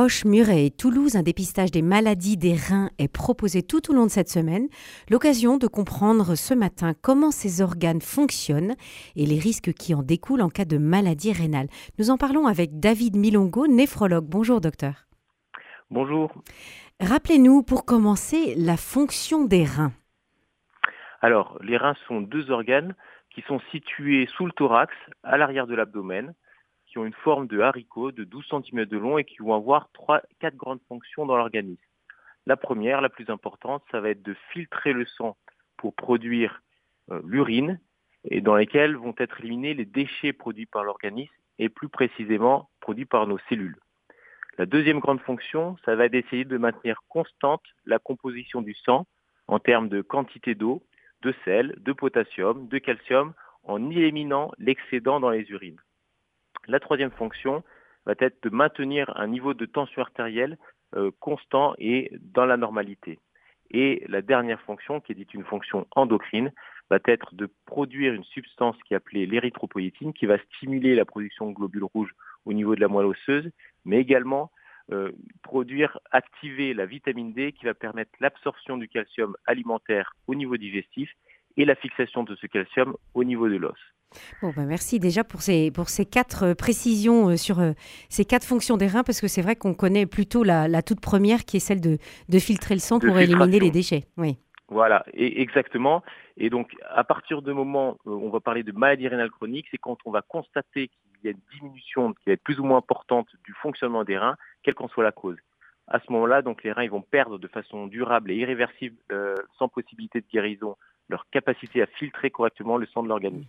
Roche, Muret et Toulouse, un dépistage des maladies des reins est proposé tout au long de cette semaine. L'occasion de comprendre ce matin comment ces organes fonctionnent et les risques qui en découlent en cas de maladie rénale. Nous en parlons avec David Milongo, néphrologue. Bonjour docteur. Bonjour. Rappelez-nous pour commencer la fonction des reins. Alors, les reins sont deux organes qui sont situés sous le thorax, à l'arrière de l'abdomen, qui ont une forme de haricot de 12 cm de long et qui vont avoir trois, quatre grandes fonctions dans l'organisme. La première, la plus importante, ça va être de filtrer le sang pour produire euh, l'urine et dans lesquelles vont être éliminés les déchets produits par l'organisme et plus précisément produits par nos cellules. La deuxième grande fonction, ça va être d'essayer de maintenir constante la composition du sang en termes de quantité d'eau, de sel, de potassium, de calcium, en éliminant l'excédent dans les urines. La troisième fonction va être de maintenir un niveau de tension artérielle euh, constant et dans la normalité. Et la dernière fonction, qui est dite une fonction endocrine, va être de produire une substance qui est appelée l'érythropoïétine, qui va stimuler la production de globules rouges au niveau de la moelle osseuse, mais également euh, produire, activer la vitamine D qui va permettre l'absorption du calcium alimentaire au niveau digestif et la fixation de ce calcium au niveau de l'os. Bon, ben merci déjà pour ces, pour ces quatre euh, précisions euh, sur euh, ces quatre fonctions des reins, parce que c'est vrai qu'on connaît plutôt la, toute première qui est celle de, de filtrer le sang pour éliminer les déchets. Oui. Voilà, et exactement. Et donc, à partir du moment où on va parler de maladie rénale chronique, c'est quand on va constater qu'il y a une diminution qui va être plus ou moins importante du fonctionnement des reins, quelle qu'en soit la cause. À ce moment-là, donc les reins ils vont perdre de façon durable et irréversible, sans possibilité de guérison, leur capacité à filtrer correctement le sang de l'organisme.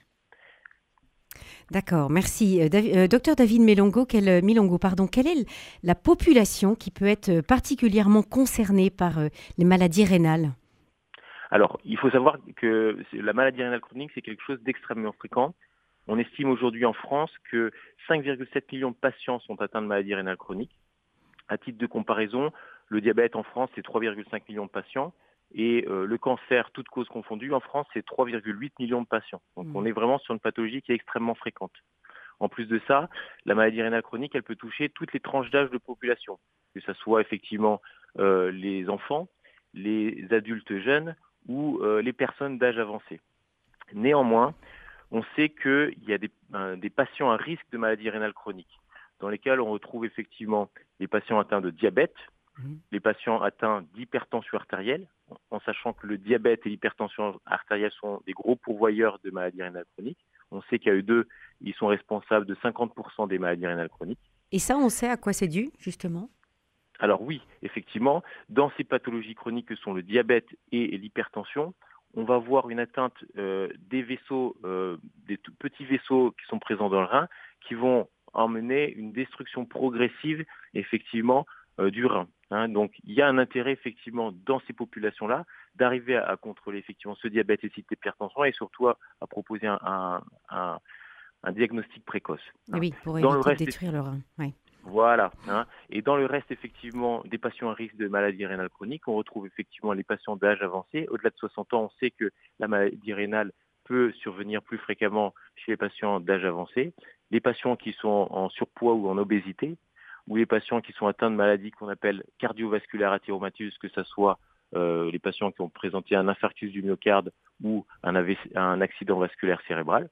D'accord, merci. Euh, euh, docteur David Milongo, quelle, euh, Milongo pardon, quelle est la population qui peut être particulièrement concernée par les maladies rénales? Alors, il faut savoir que la maladie rénale chronique, c'est quelque chose d'extrêmement fréquent. On estime aujourd'hui en France que 5,7 millions de patients sont atteints de maladie rénale chronique. À titre de comparaison, le diabète en France, c'est 3,5 millions de patients. Et euh, le cancer, toute cause confondue, en France, c'est 3,8 millions de patients. Donc mmh. on est vraiment sur une pathologie qui est extrêmement fréquente. En plus de ça, la maladie rénale chronique, elle peut toucher toutes les tranches d'âge de population, que ce soit effectivement euh, les enfants, les adultes jeunes ou euh, les personnes d'âge avancé. Néanmoins, on sait qu'il y a des, des patients à risque de maladie rénale chronique, dans lesquels on retrouve effectivement les patients atteints de diabète, mmh. les patients atteints d'hypertension artérielle, en sachant que le diabète et l'hypertension artérielle sont des gros pourvoyeurs de maladies rénales chroniques. On sait qu'à eux deux, ils sont responsables de 50% des maladies rénales chroniques. Et ça, on sait à quoi c'est dû, justement? Alors oui, effectivement, dans ces pathologies chroniques que sont le diabète et l'hypertension, on va voir une atteinte euh, des vaisseaux, euh, des petits vaisseaux qui sont présents dans le rein, qui vont emmener une destruction progressive, effectivement, euh, du rein. Hein. donc il y a un intérêt effectivement dans ces populations-là d'arriver à, contrôler effectivement ce diabète et cette hypertension et surtout à, proposer un, diagnostic précoce. Hein. Oui, pour éviter de détruire le rein. Voilà. Hein. Et dans le reste, effectivement, des patients à risque de maladie rénale chronique, on retrouve effectivement les patients d'âge avancé. Au-delà de 60 ans, on sait que la maladie rénale peut survenir plus fréquemment chez les patients d'âge avancé. Les patients qui sont en surpoids ou en obésité, ou les patients qui sont atteints de maladies qu'on appelle cardiovasculaires athéromateuses, que ce soit euh, les patients qui ont présenté un infarctus du myocarde ou un, un accident vasculaire cérébral,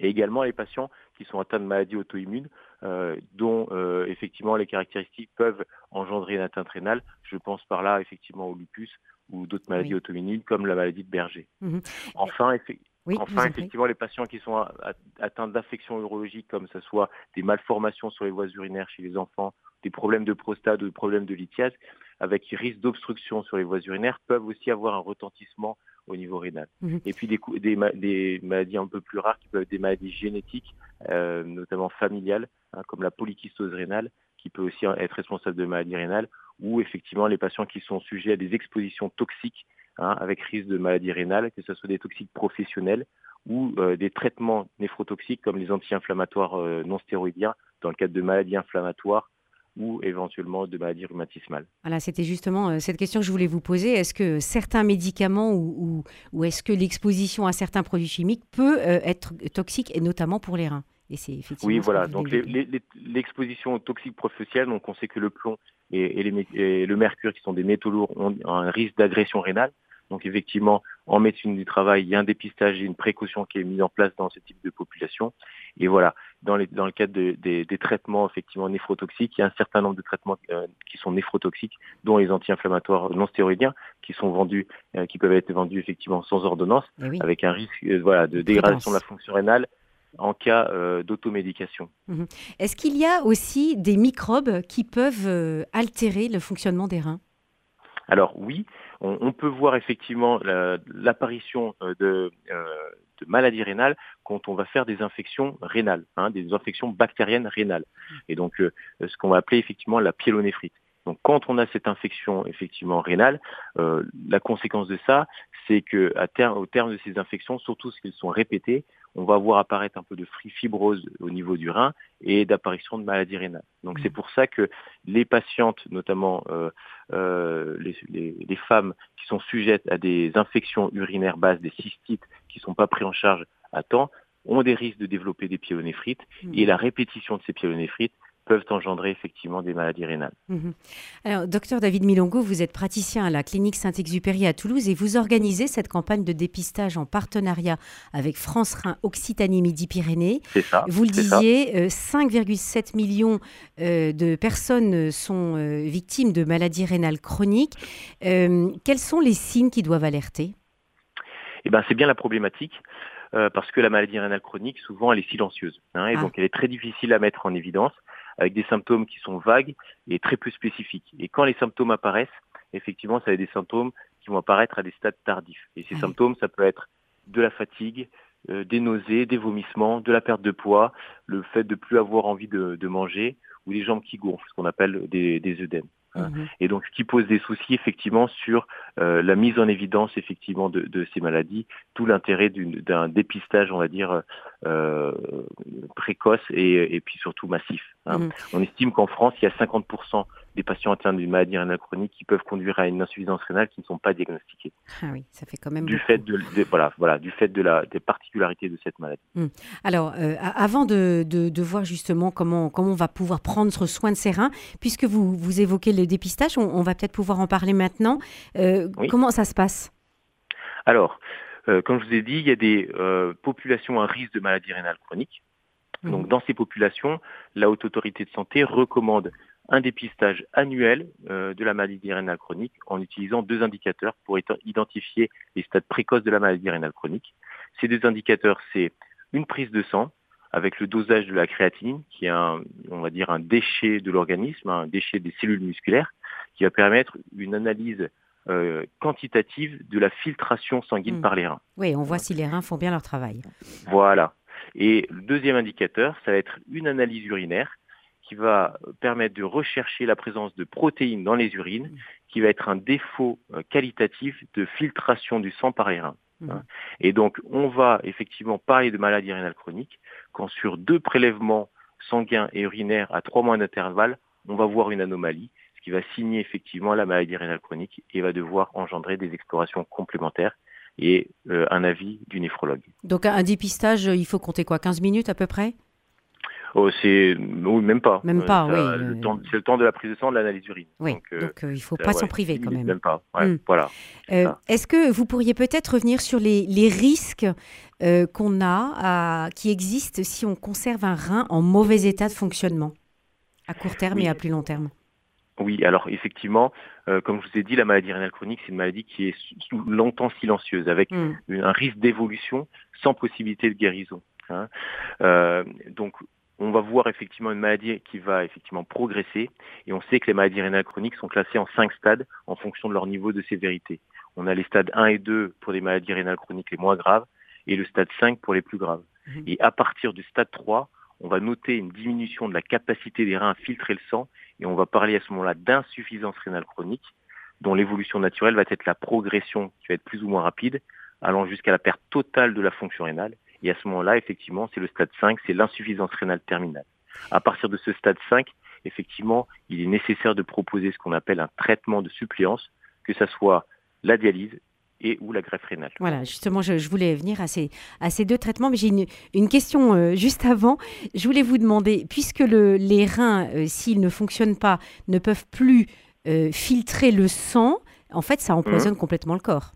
et également les patients qui sont atteints de maladies auto-immunes, euh, dont euh, effectivement les caractéristiques peuvent engendrer une atteinte rénale. Je pense par là effectivement au lupus ou d'autres maladies auto-immunes comme la maladie de Berger. Mmh enfin, enfin, effectivement, les patients qui sont atteints d'infections urologiques, comme ce soit des malformations sur les voies urinaires chez les enfants, des problèmes de prostate ou des problèmes de lithiase, avec risque d'obstruction sur les voies urinaires, peuvent aussi avoir un retentissement au niveau rénal. Mhm. Et puis des, des, maladies un peu plus rares qui peuvent être des maladies génétiques, euh, notamment familiales, hein, comme la polykystose rénale, qui peut aussi être responsable de maladies rénales, ou effectivement les patients qui sont sujets à des expositions toxiques Hein, avec risque de maladie rénale, que ce soit des toxiques professionnels ou euh, des traitements néphrotoxiques comme les anti-inflammatoires euh, non stéroïdiens dans le cadre de maladies inflammatoires ou éventuellement de maladies rhumatismales. C'était justement euh, cette question que je voulais vous poser. Est-ce que certains médicaments ou, ou, est-ce que l'exposition à certains produits chimiques peut être toxique, et notamment pour les reins? Et c'est effectivement. Oui, voilà. Donc l'exposition aux toxiques professionnels, donc on sait que le plomb et, et, le mercure, qui sont des métaux lourds, ont un risque d'agression rénale. Donc effectivement, en médecine du travail, il y a un dépistage et une précaution qui est mise en place dans ce type de population. Et voilà, dans, les, dans le cadre des, traitements effectivement néphrotoxiques, il y a un certain nombre de traitements euh, qui sont néphrotoxiques, dont les anti-inflammatoires non stéroïdiens, qui sont vendus, euh, qui peuvent être vendus effectivement sans ordonnance, eh avec un risque euh, voilà, de dégradation de la fonction rénale en cas d'automédication. Mhm. Est-ce qu'il y a aussi des microbes qui peuvent altérer le fonctionnement des reins? Alors oui, on, peut voir effectivement l'apparition euh, euh, de, maladies rénales quand on va faire des infections rénales, hein, des infections bactériennes rénales. Et donc euh, ce qu'on va appeler effectivement la pyélonéphrite. Donc quand on a cette infection effectivement rénale, la conséquence de ça, c'est que au terme de ces infections, surtout si elles sont répétées, on va voir apparaître un peu de fibrose au niveau du rein et d'apparition de maladies rénales. Donc c'est mmh. pour ça que les patientes, notamment euh, euh, les, femmes qui sont sujettes à des infections urinaires basses, des cystites qui ne sont pas prises en charge à temps, ont des risques de développer des pyélonéphrites mmh. et la répétition de ces pyélonéphrites peuvent engendrer effectivement des maladies rénales. Mhm. Alors, docteur David Milongo, vous êtes praticien à la clinique Saint-Exupéry à Toulouse et vous organisez cette campagne de dépistage en partenariat avec France Rhin Occitanie Midi-Pyrénées. C'est ça. Vous le disiez, 5,7 euh, millions euh, de personnes sont euh, victimes de maladies rénales chroniques. quels sont les signes qui doivent alerter? Eh ben, c'est bien la problématique. parce que la maladie rénale chronique, souvent, elle est silencieuse. Hein, et ah. donc, elle est très difficile à mettre en évidence avec des symptômes qui sont vagues et très peu spécifiques. Et quand les symptômes apparaissent, effectivement, ça va être des symptômes qui vont apparaître à des stades tardifs. Et ces symptômes, ça peut être de la fatigue, euh, des nausées, des vomissements, de la perte de poids, le fait de plus avoir envie de, manger ou des jambes qui gonflent, ce qu'on appelle des, des œdèmes. Hein. Mhm. Et donc, ce qui pose des soucis effectivement sur euh, la mise en évidence effectivement de, ces maladies, tout l'intérêt d'un dépistage, on va dire, euh, précoce et, puis surtout massif. Hein. Mhm. On estime qu'en France, il y a 50% des patients atteints d'une maladie rénale chronique qui peuvent conduire à une insuffisance rénale qui ne sont pas diagnostiquées. Ah oui, ça fait quand même du fait de, voilà voilà du fait de la des particularités de cette maladie. Hum. Alors euh, avant de, de, voir justement comment comment on va pouvoir prendre soin de ces reins, puisque vous vous évoquez le dépistage, on, va peut-être pouvoir en parler maintenant. Euh, comment ça se passe? Alors euh, comme je vous ai dit, il y a des populations à risque de maladie rénale chronique. Hum. Donc dans ces populations, la haute autorité de santé recommande un dépistage annuel euh, de la maladie rénale chronique en utilisant deux indicateurs pour identifier les stades précoces de la maladie rénale chronique. Ces deux indicateurs, c'est une prise de sang avec le dosage de la créatine, qui est un, on va dire un déchet de l'organisme, un déchet des cellules musculaires, qui va permettre une analyse euh, quantitative de la filtration sanguine hmm. par les reins. Oui, on voit si les reins font bien leur travail. Voilà. Et le deuxième indicateur, ça va être une analyse urinaire qui va permettre de rechercher la présence de protéines dans les urines, qui va être un défaut euh, qualitatif de filtration du sang par les reins. Mmh. Et donc, on va effectivement parler de maladie rénale chronique quand sur deux prélèvements sanguins et urinaires à trois mois d'intervalle, on va voir une anomalie, ce qui va signer effectivement la maladie rénale chronique et va devoir engendrer des explorations complémentaires et euh, un avis du néphrologue. Donc un dépistage, il faut compter quoi 15 minutes à peu près? Oh, c'est oui, même pas. Même pas, oui. C'est le temps de la prise de sang, de l'analyse d'urine. Oui, donc, euh, euh, il ne faut pas s'en priver quand même. Même pas, hmm. voilà. Euh, est-ce que vous pourriez peut-être revenir sur les, les risques qu'on a, à, qui existent si on conserve un rein en mauvais état de fonctionnement, à court terme et à plus long terme? Oui, alors effectivement, comme je vous ai dit, la maladie rénale chronique, c'est une maladie qui est longtemps silencieuse, avec hmm. un risque d'évolution sans possibilité de guérison. Hein. donc on va voir effectivement une maladie qui va effectivement progresser et on sait que les maladies rénales chroniques sont classées en cinq stades en fonction de leur niveau de sévérité. On a les stades 1 et 2 pour les maladies rénales chroniques les moins graves et le stade 5 pour les plus graves. Mhm. Et à partir du stade 3, on va noter une diminution de la capacité des reins à filtrer le sang et on va parler à ce moment-là d'insuffisance rénale chronique dont l'évolution naturelle va être la progression qui va être plus ou moins rapide allant jusqu'à la perte totale de la fonction rénale et à ce moment-là, effectivement, c'est le stade 5, c'est l'insuffisance rénale terminale. À partir de ce stade 5, effectivement, il est nécessaire de proposer ce qu'on appelle un traitement de suppléance, que ce soit la dialyse, et ou la greffe rénale. Voilà, justement, je, voulais venir à ces, à ces deux traitements, mais j'ai une, une, question euh, juste avant. Je voulais vous demander, puisque le, les reins, euh, s'ils ne fonctionnent pas, ne peuvent plus euh, filtrer le sang, en fait, ça empoisonne mmh. complètement le corps.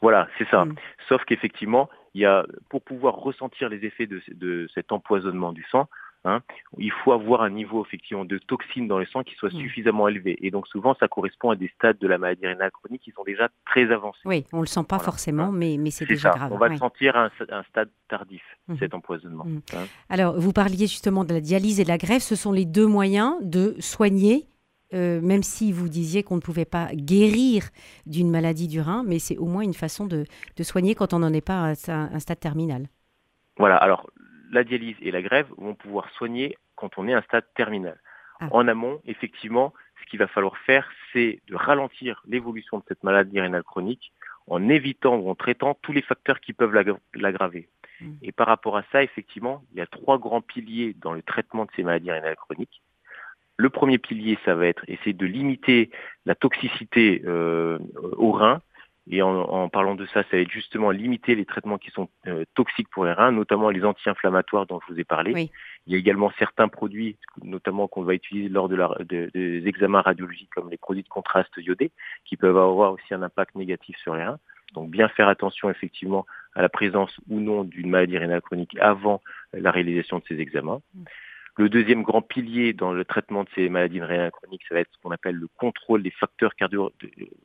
Voilà, c'est ça. Mmh. Sauf qu'effectivement, il y a, pour pouvoir ressentir les effets de, de cet empoisonnement du sang, Hein, il faut avoir un niveau effectivement de toxines dans le sang qui soit mm. suffisamment élevé. Et donc souvent, ça correspond à des stades de la maladie rénale chronique qui sont déjà très avancés. Oui, on ne le sent pas forcément, hein? mais, mais c'est déjà grave. On va le sentir à un, stade tardif, mm-hmm. cet empoisonnement. Mm. Hein. Alors, vous parliez justement de la dialyse et de la greffe. Ce sont les deux moyens de soigner euh, même si vous disiez qu'on ne pouvait pas guérir d'une maladie du rein, mais c'est au moins une façon de, soigner quand on n'en est pas à un stade terminal. Voilà, alors la dialyse et la grève vont pouvoir soigner quand on est à un stade terminal. Ah. En amont, effectivement, ce qu'il va falloir faire, c'est de ralentir l'évolution de cette maladie rénale chronique en évitant ou en traitant tous les facteurs qui peuvent l'aggraver. Hmm. Et par rapport à ça, effectivement, il y a trois grands piliers dans le traitement de ces maladies rénales chroniques. Le premier pilier, ça va être essayer de limiter la toxicité euh, au rein et en, parlant de ça, ça va être justement limiter les traitements qui sont euh, toxiques pour les reins, notamment les anti-inflammatoires dont je vous ai parlé. Il y a également certains produits, notamment qu'on va utiliser lors de la, des examens radiologiques, comme les produits de contraste iodé, qui peuvent avoir aussi un impact négatif sur les reins. Donc bien faire attention effectivement à la présence ou non d'une maladie rénale chronique avant la réalisation de ces examens. Le deuxième grand pilier dans le traitement de ces maladies rénales chroniques, ça va être ce qu'on appelle le contrôle des facteurs, cardio,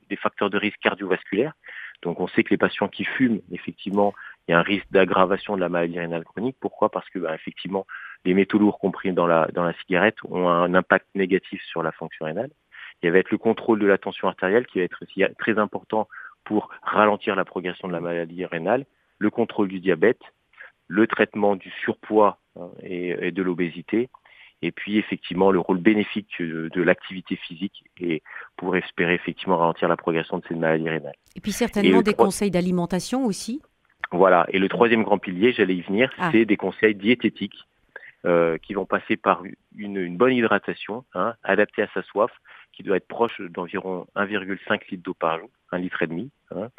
des facteurs de risque cardiovasculaire. Donc on sait que les patients qui fument, effectivement, il y a un risque d'aggravation de la maladie rénale chronique. Pourquoi? Parce que bah, effectivement, les métaux lourds compris dans la, dans la cigarette ont un impact négatif sur la fonction rénale. Il va être le contrôle de la tension artérielle qui va être aussi très important pour ralentir la progression de la maladie rénale, le contrôle du diabète, le traitement du surpoids hein, et, de l'obésité, et puis effectivement le rôle bénéfique de, l'activité physique et pour espérer effectivement ralentir la progression de cette maladie rénale. Et puis certainement des conseils d'alimentation aussi. Voilà. Et le troisième grand pilier, j'allais y venir, ah. c'est des conseils diététiques euh, qui vont passer par une, bonne hydratation, hein, adaptée à sa soif, qui doit être proche d'environ 1,5 litre d'eau par jour, un litre et demi. Hein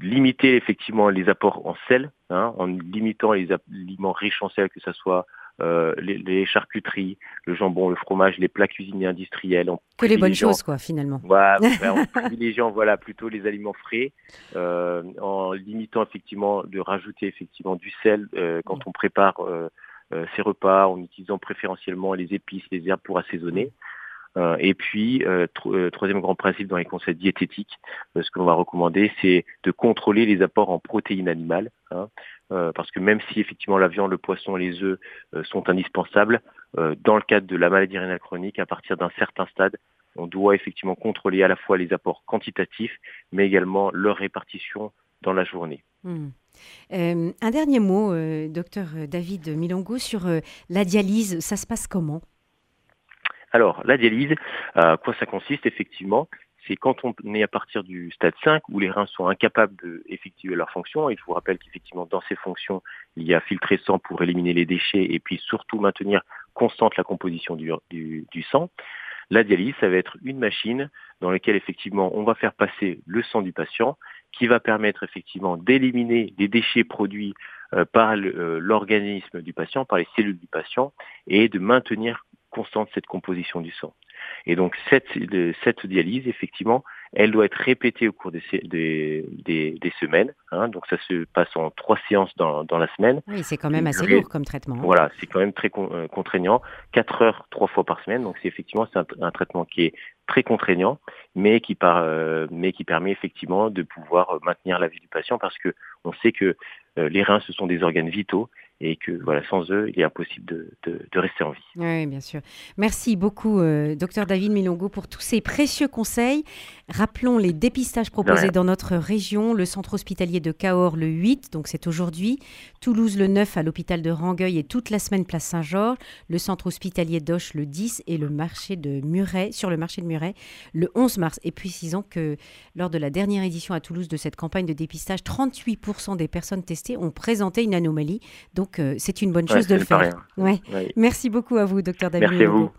limiter effectivement les apports en sel, hein, en limitant les aliments riches en sel, que ce soit euh, les, charcuteries, le jambon, le fromage, les plats cuisinés industriels. Que les bonnes choses, quoi, finalement. Voilà, en privilégiant voilà, plutôt les aliments frais, euh, en limitant effectivement de rajouter effectivement du sel euh, quand on prépare ses repas, en utilisant préférentiellement les épices, les herbes pour assaisonner. Euh, et puis, euh, euh, troisième grand principe dans les conseils diététiques, ce qu'on va recommander, c'est de contrôler les apports en protéines animales, hein, parce que même si effectivement la viande, le poisson, les œufs sont indispensables, dans le cadre de la maladie rénale chronique, à partir d'un certain stade, on doit effectivement contrôler à la fois les apports quantitatifs, mais également leur répartition dans la journée. Hmm. un dernier mot, docteur David Milongo, sur la dialyse. Ça se passe comment? Alors, la dialyse, à quoi ça consiste effectivement c'est quand on est à partir du stade 5 où les reins sont incapables d'effectuer leur fonction. Et je vous rappelle qu'effectivement, dans ces fonctions, il y a filtrer sang pour éliminer les déchets et puis surtout maintenir constante la composition du, du sang. La dialyse, ça va être une machine dans laquelle effectivement on va faire passer le sang du patient qui va permettre effectivement d'éliminer les déchets produits euh, par euh, l'organisme du patient, par les cellules du patient, et de maintenir constante cette composition du sang. Et donc cette, cette dialyse, effectivement, elle doit être répétée au cours des, des, des, semaines. Hein, donc ça se passe en trois séances dans, dans la semaine. Oui, c'est quand même assez lourd comme traitement. Hein. Voilà, c'est quand même très euh, contraignant. Quatre heures, trois fois par semaine. Donc c'est effectivement c'est un, traitement qui est très contraignant, mais qui, par, euh, mais qui permet effectivement de pouvoir maintenir la vie du patient parce que on sait que euh, les reins, ce sont des organes vitaux et que voilà, sans eux, il est impossible de, de, rester en vie. Oui, bien sûr. Merci beaucoup, euh, docteur David Milongo, pour tous ces précieux conseils. Rappelons les dépistages proposés dans notre région. Le centre hospitalier de Cahors le 8, donc c'est aujourd'hui. Toulouse le 9 à l'hôpital de Rangueil et toute la semaine place Saint-Georges. Le centre hospitalier d'Auch le 10 et le marché de Muret, sur le marché de Muret le 11 mars. Et précisons que lors de la dernière édition à Toulouse de cette campagne de dépistage, 38% des personnes testées ont présenté une anomalie. Donc c'est une bonne chose de le faire. Ouais. Merci beaucoup à vous, docteur David. Merci à vous.